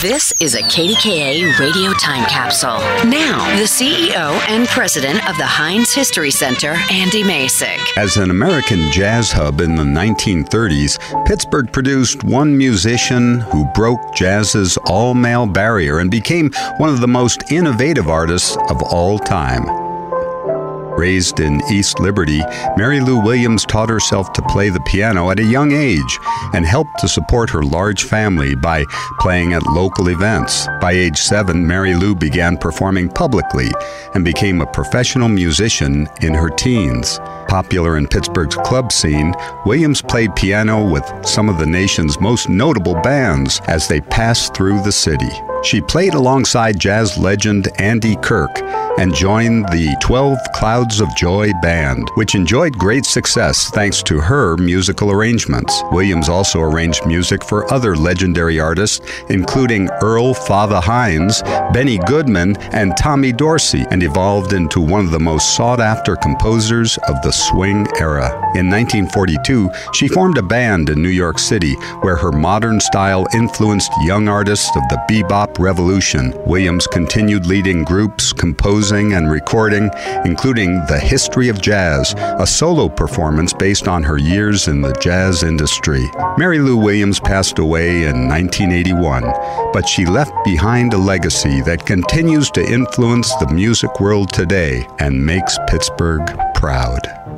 This is a KDKA radio time capsule. Now, the CEO and president of the Heinz History Center, Andy Masich. As an American jazz hub in the 1930s, Pittsburgh produced one musician who broke jazz's all male barrier and became one of the most innovative artists of all time. Raised in East Liberty, Mary Lou Williams taught herself to play the piano at a young age and helped to support her large family by playing at local events. By age seven, Mary Lou began performing publicly and became a professional musician in her teens. Popular in Pittsburgh's club scene, Williams played piano with some of the nation's most notable bands as they passed through the city. She played alongside jazz legend Andy Kirk and joined the 12 Clouds of Joy band, which enjoyed great success thanks to her musical arrangements. Williams also arranged music for other legendary artists, including Earl Father Hines, Benny Goodman, and Tommy Dorsey, and evolved into one of the most sought after composers of the swing era. In 1942, she formed a band in New York City where her modern style influenced young artists of the bebop revolution. Williams continued leading groups, composing, and recording, including The History of Jazz, a solo performance based on her years in the jazz industry. Mary Lou Williams passed away in 1981, but she left behind a legacy that continues to influence the music world today and makes Pittsburgh proud.